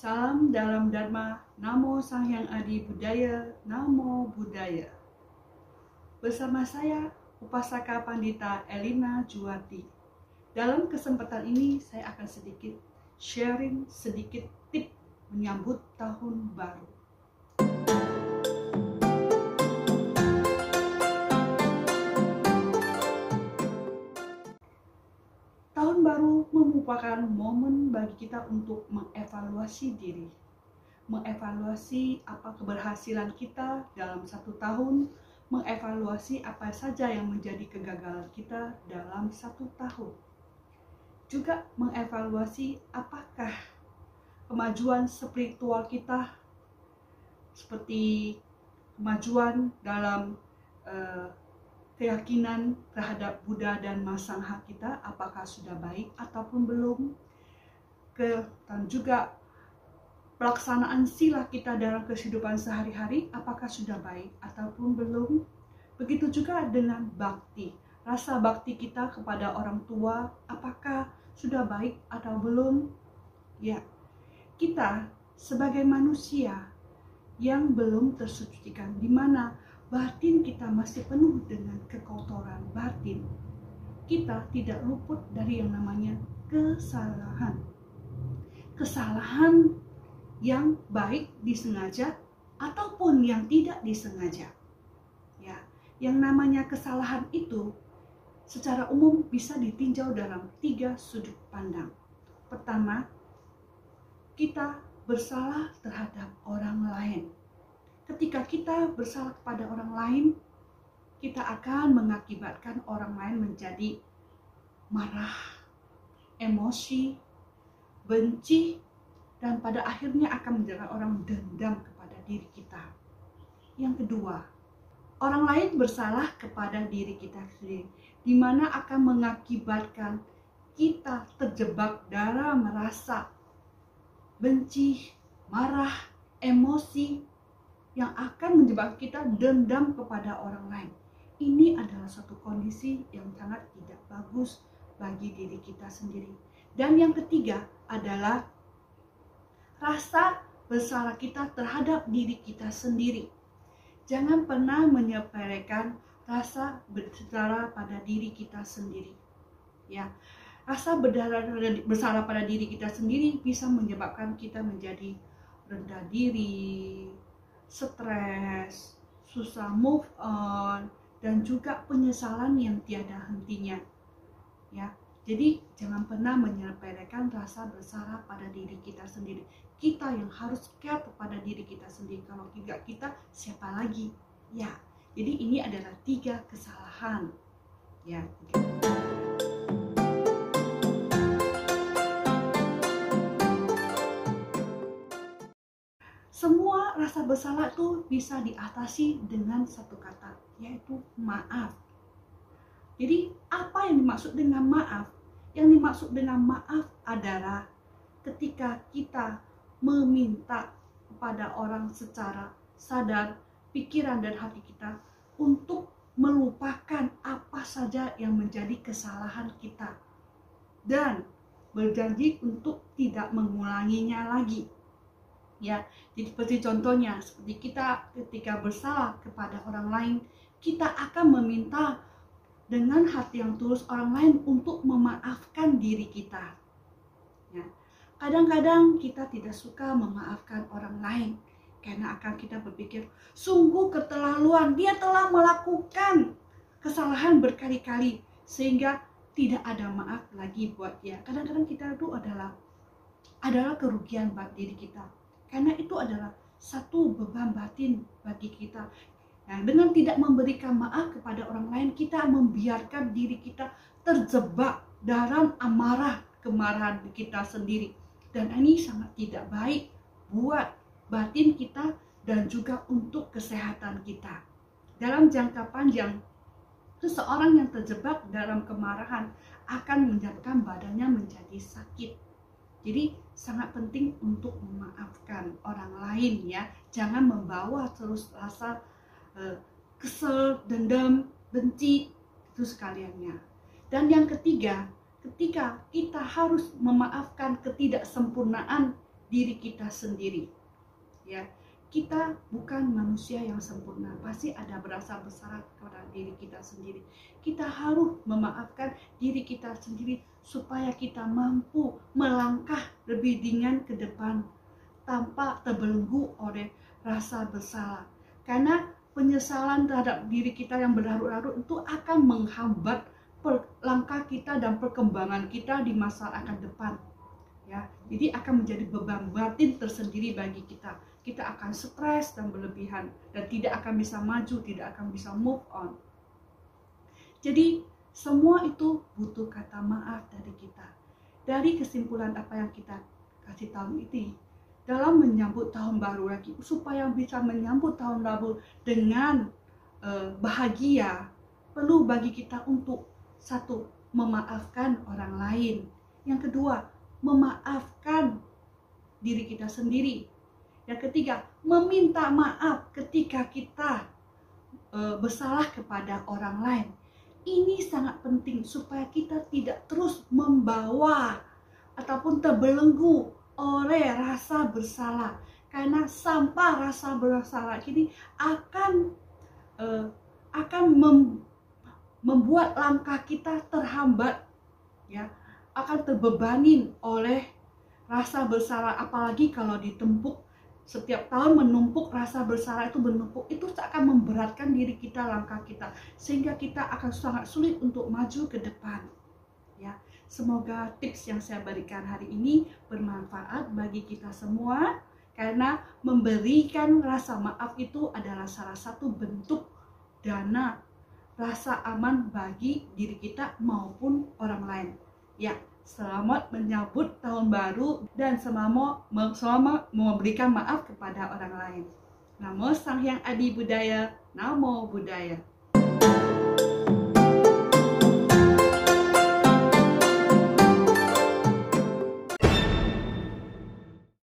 Salam dalam Dharma, Namo Sang Hyang Adi Budaya, Namo Budaya. Bersama saya, Upasaka Pandita Elina Juwati. Dalam kesempatan ini, saya akan sedikit sharing sedikit tip menyambut tahun baru. Tahun baru merupakan momen bagi kita untuk mengevaluasi diri, mengevaluasi apa keberhasilan kita dalam satu tahun, mengevaluasi apa saja yang menjadi kegagalan kita dalam satu tahun. Juga mengevaluasi apakah kemajuan spiritual kita seperti kemajuan dalam uh, keyakinan terhadap Buddha dan Masangha kita apakah sudah baik ataupun belum? Ke dan juga pelaksanaan sila kita dalam kehidupan sehari-hari apakah sudah baik ataupun belum? Begitu juga dengan bakti. Rasa bakti kita kepada orang tua apakah sudah baik atau belum? Ya kita sebagai manusia yang belum tersucikan. Di mana batin kita masih penuh dengan kekotoran batin, kita tidak luput dari yang namanya kesalahan. Kesalahan yang baik disengaja ataupun yang tidak disengaja. Ya, yang namanya kesalahan itu secara umum bisa ditinjau dalam tiga sudut pandang. Pertama, kita bersalah terhadap orang lain ketika kita bersalah kepada orang lain, kita akan mengakibatkan orang lain menjadi marah, emosi, benci, dan pada akhirnya akan menjadikan orang dendam kepada diri kita. Yang kedua, orang lain bersalah kepada diri kita sendiri, di mana akan mengakibatkan kita terjebak dalam merasa benci, marah, emosi, yang akan menjebak kita dendam kepada orang lain. Ini adalah suatu kondisi yang sangat tidak bagus bagi diri kita sendiri. Dan yang ketiga adalah rasa bersalah kita terhadap diri kita sendiri. Jangan pernah menyepelekan rasa bersalah pada diri kita sendiri. Ya, rasa bersalah pada diri kita sendiri bisa menyebabkan kita menjadi rendah diri, stres, susah move on, dan juga penyesalan yang tiada hentinya. Ya, jadi jangan pernah menyepelekan rasa bersalah pada diri kita sendiri. Kita yang harus care kepada diri kita sendiri. Kalau tidak kita, siapa lagi? Ya, jadi ini adalah tiga kesalahan. Ya, tiga. Rasa bersalah itu bisa diatasi dengan satu kata, yaitu maaf. Jadi, apa yang dimaksud dengan maaf? Yang dimaksud dengan maaf adalah ketika kita meminta kepada orang secara sadar, pikiran dan hati kita untuk melupakan apa saja yang menjadi kesalahan kita dan berjanji untuk tidak mengulanginya lagi ya jadi seperti contohnya seperti kita ketika bersalah kepada orang lain kita akan meminta dengan hati yang tulus orang lain untuk memaafkan diri kita. Ya kadang-kadang kita tidak suka memaafkan orang lain karena akan kita berpikir sungguh keterlaluan dia telah melakukan kesalahan berkali-kali sehingga tidak ada maaf lagi buat dia. Kadang-kadang kita itu adalah adalah kerugian buat diri kita karena itu adalah satu beban batin bagi kita. Nah, dengan tidak memberikan maaf kepada orang lain, kita membiarkan diri kita terjebak dalam amarah kemarahan kita sendiri. Dan ini sangat tidak baik buat batin kita dan juga untuk kesehatan kita. Dalam jangka panjang, seseorang yang terjebak dalam kemarahan akan menyebabkan badannya menjadi sakit jadi sangat penting untuk memaafkan orang lain ya. Jangan membawa terus rasa uh, kesel, dendam, benci itu sekaliannya. Dan yang ketiga, ketika kita harus memaafkan ketidaksempurnaan diri kita sendiri. Ya, kita bukan manusia yang sempurna, pasti ada berasa bersalah kepada diri kita sendiri. Kita harus memaafkan diri kita sendiri supaya kita mampu melangkah lebih ringan ke depan tanpa terbelenggu oleh rasa bersalah. Karena penyesalan terhadap diri kita yang berlarut-larut itu akan menghambat langkah kita dan perkembangan kita di masa akan depan. Ya, jadi akan menjadi beban batin tersendiri bagi kita kita akan stres dan berlebihan dan tidak akan bisa maju, tidak akan bisa move on. Jadi semua itu butuh kata maaf dari kita. Dari kesimpulan apa yang kita kasih tahu ini, dalam menyambut tahun baru lagi, supaya bisa menyambut tahun baru dengan uh, bahagia, perlu bagi kita untuk satu memaafkan orang lain. Yang kedua, memaafkan diri kita sendiri yang ketiga, meminta maaf ketika kita e, bersalah kepada orang lain. Ini sangat penting supaya kita tidak terus membawa ataupun terbelenggu oleh rasa bersalah. Karena sampah rasa bersalah ini akan e, akan mem, membuat langkah kita terhambat ya akan terbebani oleh rasa bersalah apalagi kalau ditempuk setiap tahun menumpuk rasa bersalah itu menumpuk itu akan memberatkan diri kita langkah kita. Sehingga kita akan sangat sulit untuk maju ke depan. Ya semoga tips yang saya berikan hari ini bermanfaat bagi kita semua karena memberikan rasa maaf itu adalah salah satu bentuk dana rasa aman bagi diri kita maupun orang lain. Ya Selamat menyambut tahun baru dan selama, selama memberikan maaf kepada orang lain. Namo Sang Hyang Adi Budaya, Namo Budaya.